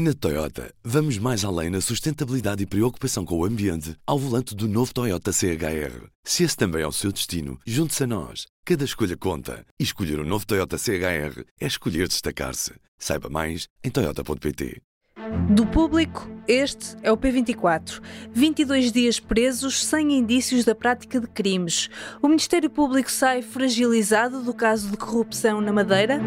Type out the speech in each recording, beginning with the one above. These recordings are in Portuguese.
Na Toyota, vamos mais além na sustentabilidade e preocupação com o ambiente ao volante do novo Toyota CHR. Se esse também é o seu destino, junte-se a nós. Cada escolha conta. E escolher o um novo Toyota CHR é escolher destacar-se. Saiba mais em Toyota.pt. Do público, este é o P24. 22 dias presos sem indícios da prática de crimes. O Ministério Público sai fragilizado do caso de corrupção na Madeira?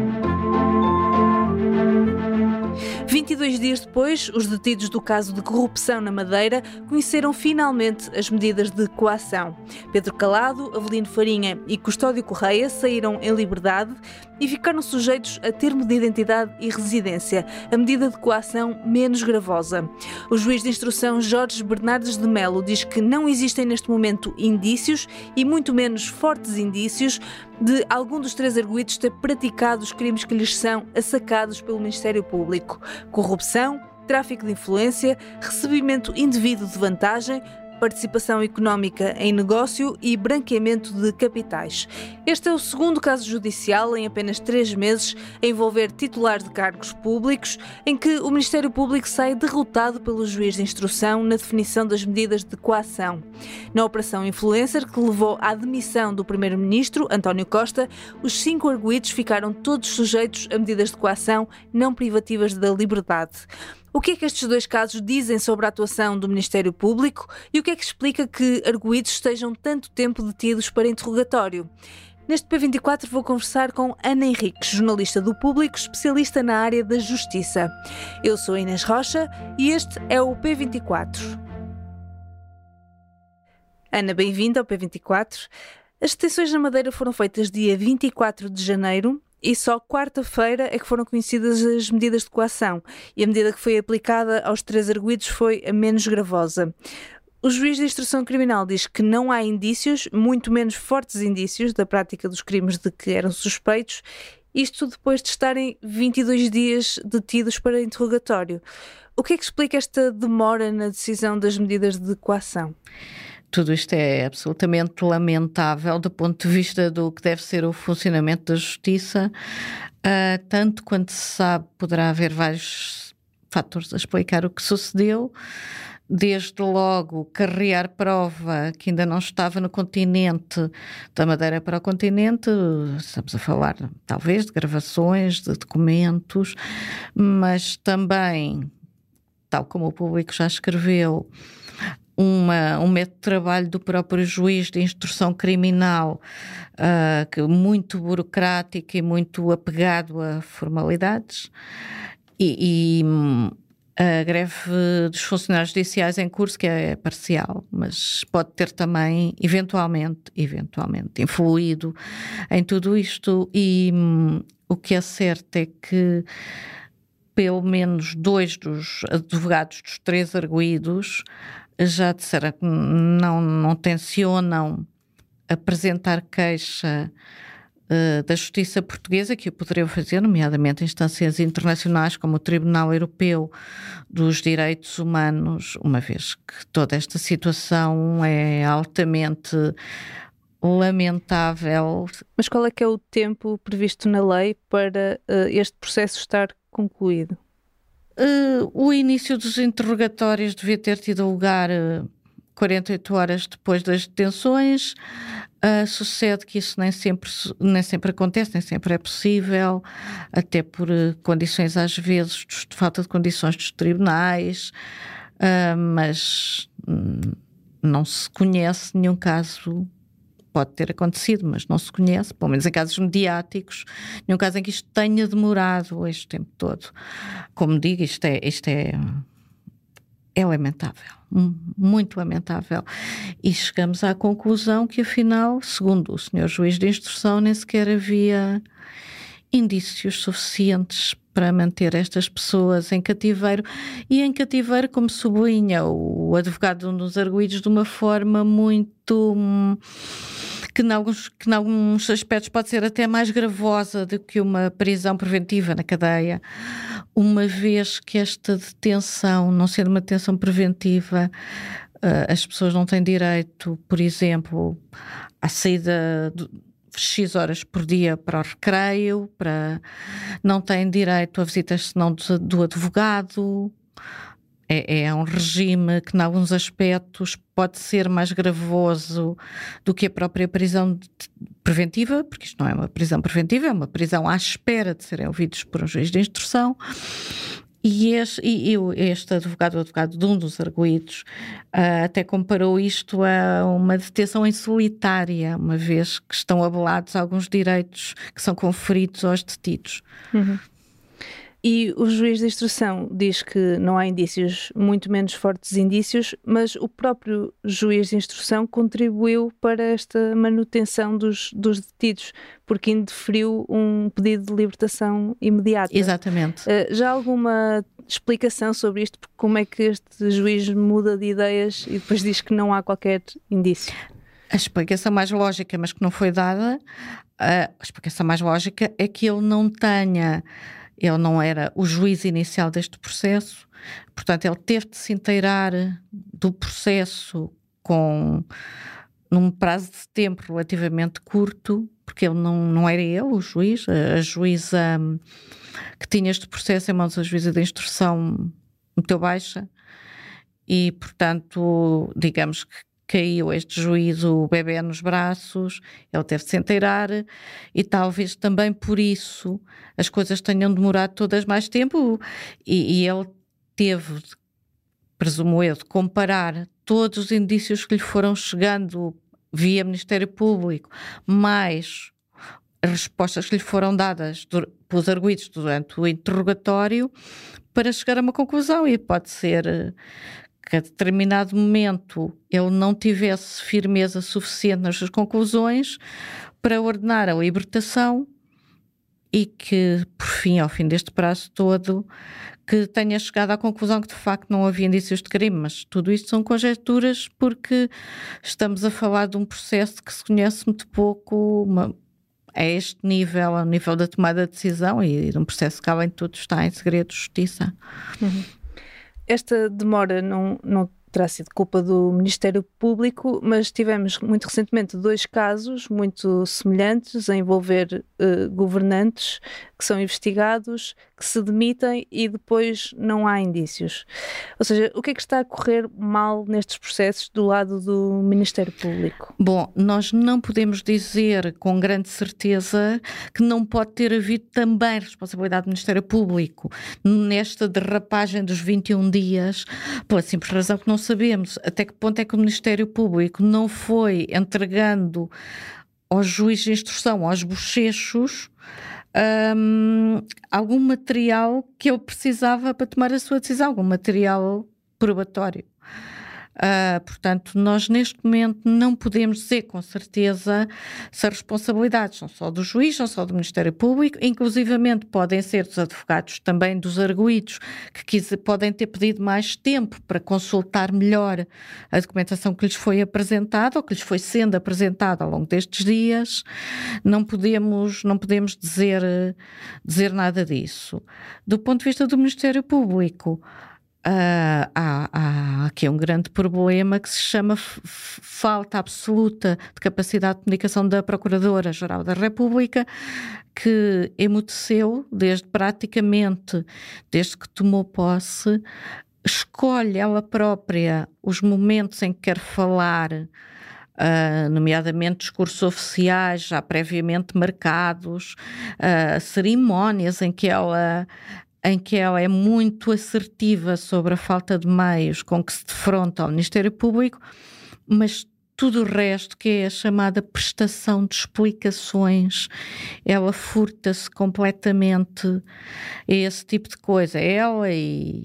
22 dias depois, os detidos do caso de corrupção na Madeira conheceram finalmente as medidas de coação. Pedro Calado, Avelino Farinha e Custódio Correia saíram em liberdade e ficaram sujeitos a termo de identidade e residência, a medida de coação menos gravosa. O juiz de instrução Jorge Bernardes de Melo diz que não existem neste momento indícios e muito menos fortes indícios de algum dos três arguídos ter praticado os crimes que lhes são assacados pelo Ministério Público: corrupção, tráfico de influência, recebimento indevido de vantagem, participação económica em negócio e branqueamento de capitais. Este é o segundo caso judicial em apenas três meses a envolver titulares de cargos públicos, em que o Ministério Público sai derrotado pelo juiz de instrução na definição das medidas de coação. Na Operação Influencer, que levou à demissão do Primeiro-Ministro, António Costa, os cinco arguídos ficaram todos sujeitos a medidas de coação não privativas da liberdade. O que é que estes dois casos dizem sobre a atuação do Ministério Público e o que é que explica que arguídos estejam tanto tempo detidos para interrogatório? Neste P24 vou conversar com Ana Henriques, jornalista do Público, especialista na área da justiça. Eu sou Inês Rocha e este é o P24. Ana, bem-vinda ao P24. As detenções na Madeira foram feitas dia 24 de janeiro e só quarta-feira é que foram conhecidas as medidas de coação e a medida que foi aplicada aos três arguídos foi a menos gravosa. O juiz de instrução criminal diz que não há indícios, muito menos fortes indícios, da prática dos crimes de que eram suspeitos, isto depois de estarem 22 dias detidos para interrogatório. O que é que explica esta demora na decisão das medidas de coação? Tudo isto é absolutamente lamentável do ponto de vista do que deve ser o funcionamento da justiça. Uh, tanto quanto se sabe, poderá haver vários fatores a explicar o que sucedeu. Desde logo, carregar prova que ainda não estava no continente, da Madeira para o continente, estamos a falar talvez de gravações, de documentos, mas também, tal como o público já escreveu, uma, um método de trabalho do próprio juiz de instrução criminal uh, que muito burocrático e muito apegado a formalidades e, e hum, a greve dos funcionários judiciais em curso, que é parcial, mas pode ter também, eventualmente, eventualmente, influído em tudo isto. E hum, o que é certo é que pelo menos dois dos advogados dos três arguídos já disseram que não, não tencionam apresentar queixa uh, da justiça portuguesa, que o poderiam fazer, nomeadamente instâncias internacionais como o Tribunal Europeu dos Direitos Humanos, uma vez que toda esta situação é altamente lamentável. Mas qual é que é o tempo previsto na lei para uh, este processo estar concluído? Uh, o início dos interrogatórios devia ter tido lugar uh, eh, 48 horas depois das detenções. Uh, sucede que isso nem sempre, nem sempre acontece, nem sempre é possível, até por uh, condições, às vezes, de falta de condições dos tribunais, uh, mas hum, não se conhece nenhum caso pode ter acontecido, mas não se conhece, pelo menos em casos mediáticos, nenhum caso em que isto tenha demorado este tempo todo. Como digo, isto é, isto é, é lamentável, muito lamentável. E chegamos à conclusão que, afinal, segundo o senhor juiz de instrução, nem sequer havia indícios suficientes para manter estas pessoas em cativeiro e em cativeiro, como sublinha o advogado dos arguídos, de uma forma muito que, em alguns, que em alguns aspectos pode ser até mais gravosa do que uma prisão preventiva na cadeia, uma vez que esta detenção, não sendo uma detenção preventiva, uh, as pessoas não têm direito, por exemplo, à saída do, X horas por dia para o recreio, para não têm direito a visitas senão do advogado. É, é, um regime que, em alguns aspectos, pode ser mais gravoso do que a própria prisão preventiva, porque isto não é uma prisão preventiva, é uma prisão à espera de serem ouvidos por um juiz de instrução. E este, e, este advogado, advogado de um dos arguídos, uh, até comparou isto a uma detenção em solitária, uma vez que estão abalados alguns direitos que são conferidos aos detidos. Uhum. E o juiz de instrução diz que não há indícios, muito menos fortes indícios, mas o próprio juiz de instrução contribuiu para esta manutenção dos, dos detidos, porque indeferiu um pedido de libertação imediata. Exatamente. Uh, já alguma explicação sobre isto? Como é que este juiz muda de ideias e depois diz que não há qualquer indício? A explicação mais lógica, mas que não foi dada, a explicação mais lógica é que ele não tenha ele não era o juiz inicial deste processo, portanto, ele teve de se inteirar do processo com num prazo de tempo relativamente curto, porque ele não, não era ele o juiz, a, a juíza um, que tinha este processo em mãos, a juíza de instrução muito baixa, e portanto, digamos que caiu este juízo o bebê nos braços, ele teve de se inteirar e talvez também por isso as coisas tenham demorado todas mais tempo e, e ele teve, presumo eu, de comparar todos os indícios que lhe foram chegando via Ministério Público, mais as respostas que lhe foram dadas pelos arguídos durante o interrogatório para chegar a uma conclusão e pode ser que a determinado momento ele não tivesse firmeza suficiente nas suas conclusões para ordenar a libertação e que, por fim, ao fim deste prazo todo, que tenha chegado à conclusão que de facto não havia indícios de crime, mas tudo isto são conjecturas porque estamos a falar de um processo que se conhece muito pouco uma, a este nível, ao nível da tomada de decisão e de um processo que além de tudo está em segredo de justiça. Uhum esta demora não, não terá sido culpa do Ministério Público, mas tivemos muito recentemente dois casos muito semelhantes a envolver uh, governantes que são investigados, que se demitem e depois não há indícios. Ou seja, o que é que está a correr mal nestes processos do lado do Ministério Público? Bom, nós não podemos dizer com grande certeza que não pode ter havido também responsabilidade do Ministério Público nesta derrapagem dos 21 dias, pela simples razão que não sabemos até que ponto é que o Ministério Público não foi entregando aos juízes de instrução, aos bochechos, um, algum material que ele precisava para tomar a sua decisão, algum material probatório. Uh, portanto, nós neste momento não podemos dizer com certeza se as responsabilidades são só do juiz, são só do Ministério Público, inclusivamente podem ser dos advogados, também dos arguídos, que quis, podem ter pedido mais tempo para consultar melhor a documentação que lhes foi apresentada ou que lhes foi sendo apresentada ao longo destes dias. Não podemos, não podemos dizer, dizer nada disso. Do ponto de vista do Ministério Público, Uh, há, há, aqui um grande problema que se chama falta absoluta de capacidade de comunicação da Procuradora-Geral da República, que emuteceu desde praticamente, desde que tomou posse, escolhe ela própria os momentos em que quer falar. Uh, nomeadamente discursos oficiais já previamente marcados, uh, cerimónias em que ela em que ela é muito assertiva sobre a falta de meios com que se defronta ao Ministério Público, mas tudo o resto, que é a chamada prestação de explicações, ela furta-se completamente a esse tipo de coisa. Ela e,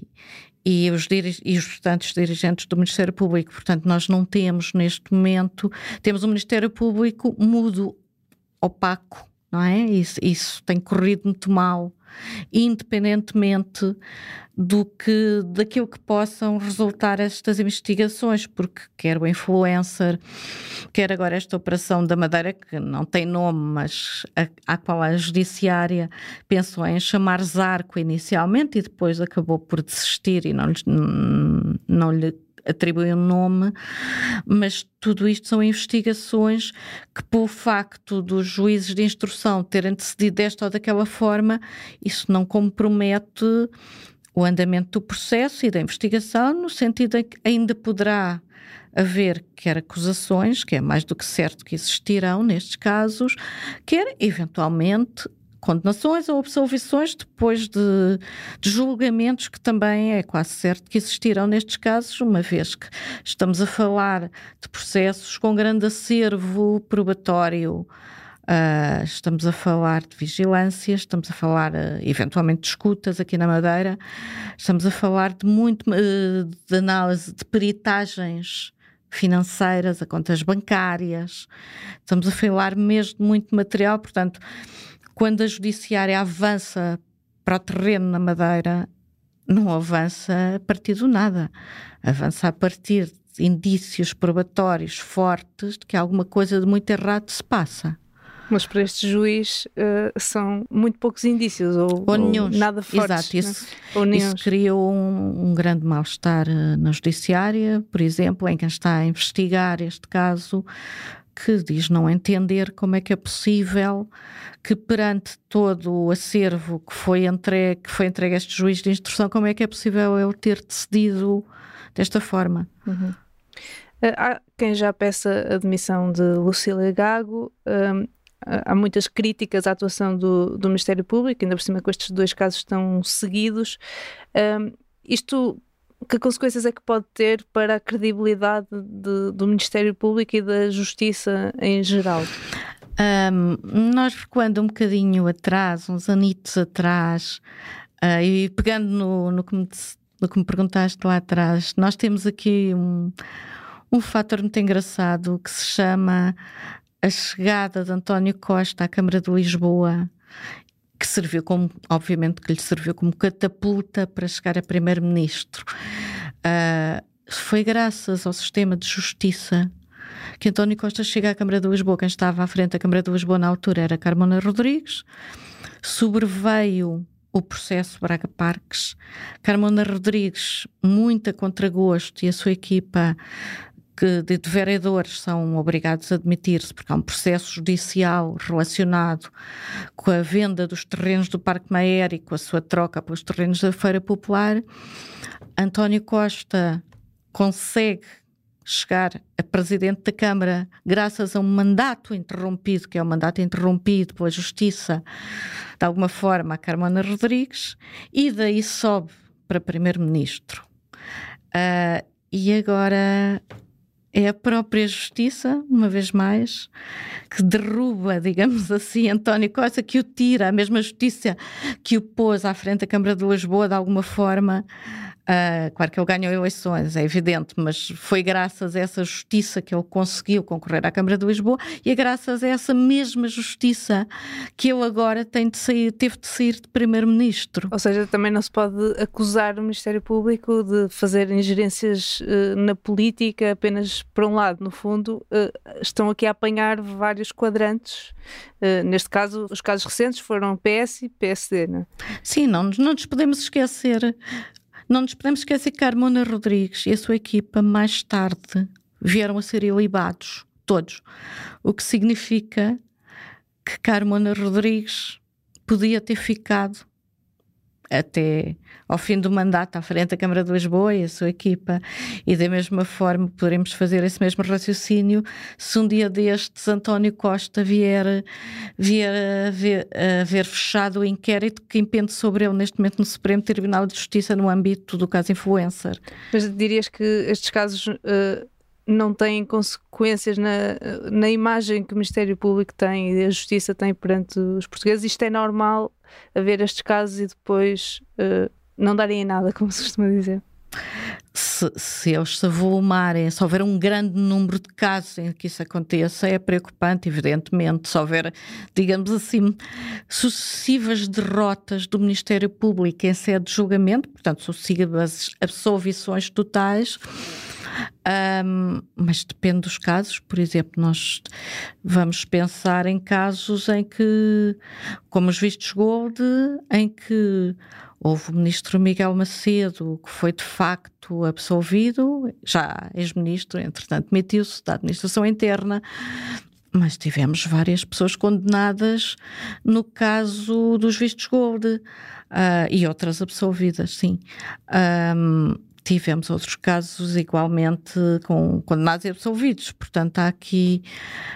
e os, e os restantes dirigentes do Ministério Público. Portanto, nós não temos neste momento, temos um Ministério Público mudo, opaco, não é? Isso, isso tem corrido muito mal independentemente do que daquilo que possam resultar estas investigações, porque quer o influencer, quer agora esta operação da Madeira, que não tem nome, mas a, a qual a judiciária pensou em chamar Zarco inicialmente e depois acabou por desistir e não, não lhe atribuem um nome, mas tudo isto são investigações que, pelo facto dos juízes de instrução terem decidido desta ou daquela forma, isso não compromete o andamento do processo e da investigação, no sentido em que ainda poderá haver quer acusações, que é mais do que certo que existirão nestes casos, quer eventualmente condenações ou absolvições depois de, de, julgamentos que também é quase certo que existirão nestes casos, uma vez que estamos a falar de processos com grande acervo probatório. Uh, estamos a falar de vigilância, estamos a falar uh, eventualmente de escutas aqui na Madeira, estamos a falar de muito uh, de análise de peritagens financeiras, a contas bancárias, estamos a falar mesmo de muito material, portanto, quando a judiciária avança para o terreno na Madeira, não avança a partir do nada, avança a partir de indícios probatórios fortes de que alguma coisa de muito errado se passa. Mas para este juiz uh, são muito poucos indícios ou, ou, ou nada fortes. Exato, né? isso, né? isso criou um, um grande mal-estar uh, na judiciária, por exemplo, em quem está a investigar este caso, que diz não entender como é que é possível que perante todo o acervo que foi entregue, que foi entregue a este juiz de instrução, como é que é possível ele ter decidido desta forma. Uhum. Uh, há quem já peça a demissão de Lucília Gago. Um, há muitas críticas à atuação do, do Ministério Público, ainda por cima que estes dois casos estão seguidos. Um, isto, que consequências é que pode ter para a credibilidade de, do Ministério Público e da Justiça em geral? Um, nós recuando um bocadinho atrás, uns anitos atrás, uh, e pegando no, no, que me, no que me perguntaste lá atrás, nós temos aqui um, um fator muito engraçado que se chama a chegada de António Costa à Câmara de Lisboa, que serviu como, obviamente, que lhe serviu como catapulta para chegar a primeiro-ministro. Uh, foi graças ao sistema de justiça que António Costa chega à Câmara de Lisboa. Quem estava à frente da Câmara de Lisboa na altura era Carmona Rodrigues. Sobreveio o processo Braga Parques. Carmona Rodrigues, muito a contragosto, e a sua equipa que de, de vereadores são obrigados a admitir-se, porque há um processo judicial relacionado com a venda dos terrenos do Parque Maério e com a sua troca pelos terrenos da Feira Popular. António Costa consegue chegar a presidente da Câmara graças a um mandato interrompido, que é um mandato interrompido pela Justiça, de alguma forma, a Carmona Rodrigues, e daí sobe para primeiro-ministro. Uh, e agora é a própria justiça, uma vez mais, que derruba, digamos assim, António Costa, que o tira, a mesma justiça que o pôs à frente da Câmara de Lisboa, de alguma forma, Uh, claro que ele ganhou eleições, é evidente, mas foi graças a essa justiça que ele conseguiu concorrer à Câmara de Lisboa e é graças a essa mesma justiça que ele agora tem de sair, teve de sair de Primeiro-Ministro. Ou seja, também não se pode acusar o Ministério Público de fazer ingerências uh, na política apenas por um lado. No fundo, uh, estão aqui a apanhar vários quadrantes. neste caso, os casos recentes foram PS e PSD, não é? Sim, não, não nos podemos esquecer não nos podemos esquecer que Carmona Rodrigues e a sua equipa mais tarde vieram a ser ilibados, todos. O que significa que Carmona Rodrigues podia ter ficado até ao fim do mandato à frente da Câmara de Lisboa e a sua equipa. E da mesma forma poderemos fazer esse mesmo raciocínio se um dia destes António Costa vier, vier a, ver, a ver fechado o inquérito que impende sobre ele neste momento no Supremo Tribunal de Justiça no âmbito do caso influencer. Mas dirias que estes casos... Uh não têm consequências na, na imagem que o Ministério Público tem e a Justiça tem perante os portugueses. Isto é normal haver estes casos e depois uh, não darem em nada, como se costuma dizer. Se, se, eles se avolumarem, se houver um grande número de casos em que isso aconteça, é preocupante, evidentemente. Se houver, digamos assim, sucessivas derrotas do Ministério Público em sede de julgamento, portanto, sucessivas absolvições totais, um, mas depende dos casos. Por exemplo, nós vamos pensar em casos em que, como os vistos gold, em que Houve o ministro Miguel Macedo, que foi de facto absolvido, já ex-ministro, entretanto demitiu-se da administração interna, mas tivemos várias pessoas condenadas no caso dos vistos gold uh, e outras absolvidas, sim. Um, tivemos outros casos igualmente com condenados e absolvidos, portanto há aqui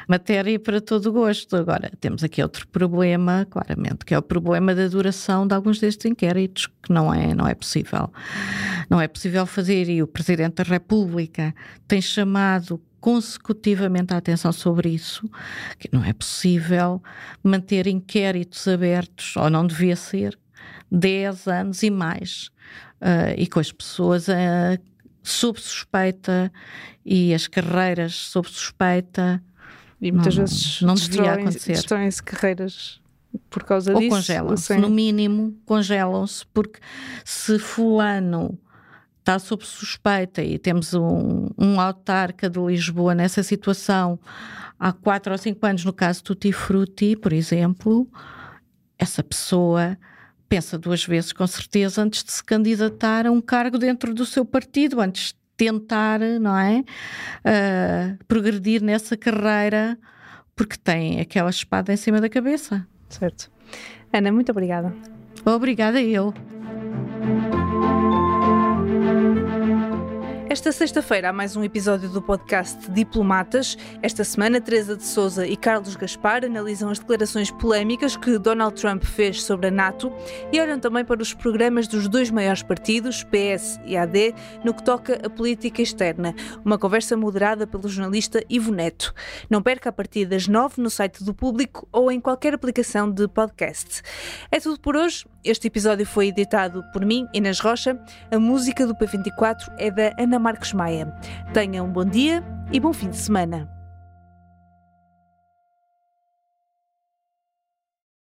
matéria para todo gosto. Agora, temos aqui outro problema, claramente, que é o problema da duração de alguns destes inquéritos, que não é, não é possível. Não é possível fazer, e o Presidente da República tem chamado consecutivamente a atenção sobre isso, que não é possível manter inquéritos abertos, ou não devia ser, 10 anos e mais, uh, e com as pessoas uh, sob suspeita e as carreiras sob suspeita. E muitas não, vezes não devia acontecer. Destroem-se carreiras por causa Ou disso. Ou congelam-se, no mínimo congelam-se, porque se fulano está sob suspeita e temos um, um autarca de Lisboa nessa situação há quatro ou cinco anos, no caso Tutti Frutti, por exemplo, essa pessoa pensa duas vezes, com certeza, antes de se candidatar a um cargo dentro do seu partido, antes de tentar, não é? Uh, progredir nessa carreira, porque tem aquela espada em cima da cabeça. Certo. Ana, muito obrigada. Obrigada eu. Esta sexta-feira há mais um episódio do podcast Diplomatas. Esta semana, Teresa de Souza e Carlos Gaspar analisam as declarações polémicas que Donald Trump fez sobre a NATO e olham também para os programas dos dois maiores partidos, PS e AD, no que toca a política externa. Uma conversa moderada pelo jornalista Ivo Neto. Não perca a partir das nove no site do Público ou em qualquer aplicação de podcast. É tudo por hoje. Este episódio foi editado por mim, Inês Rocha. A música do P24 é da Ana Marcos Maia. Tenha um bom dia e bom fim de semana.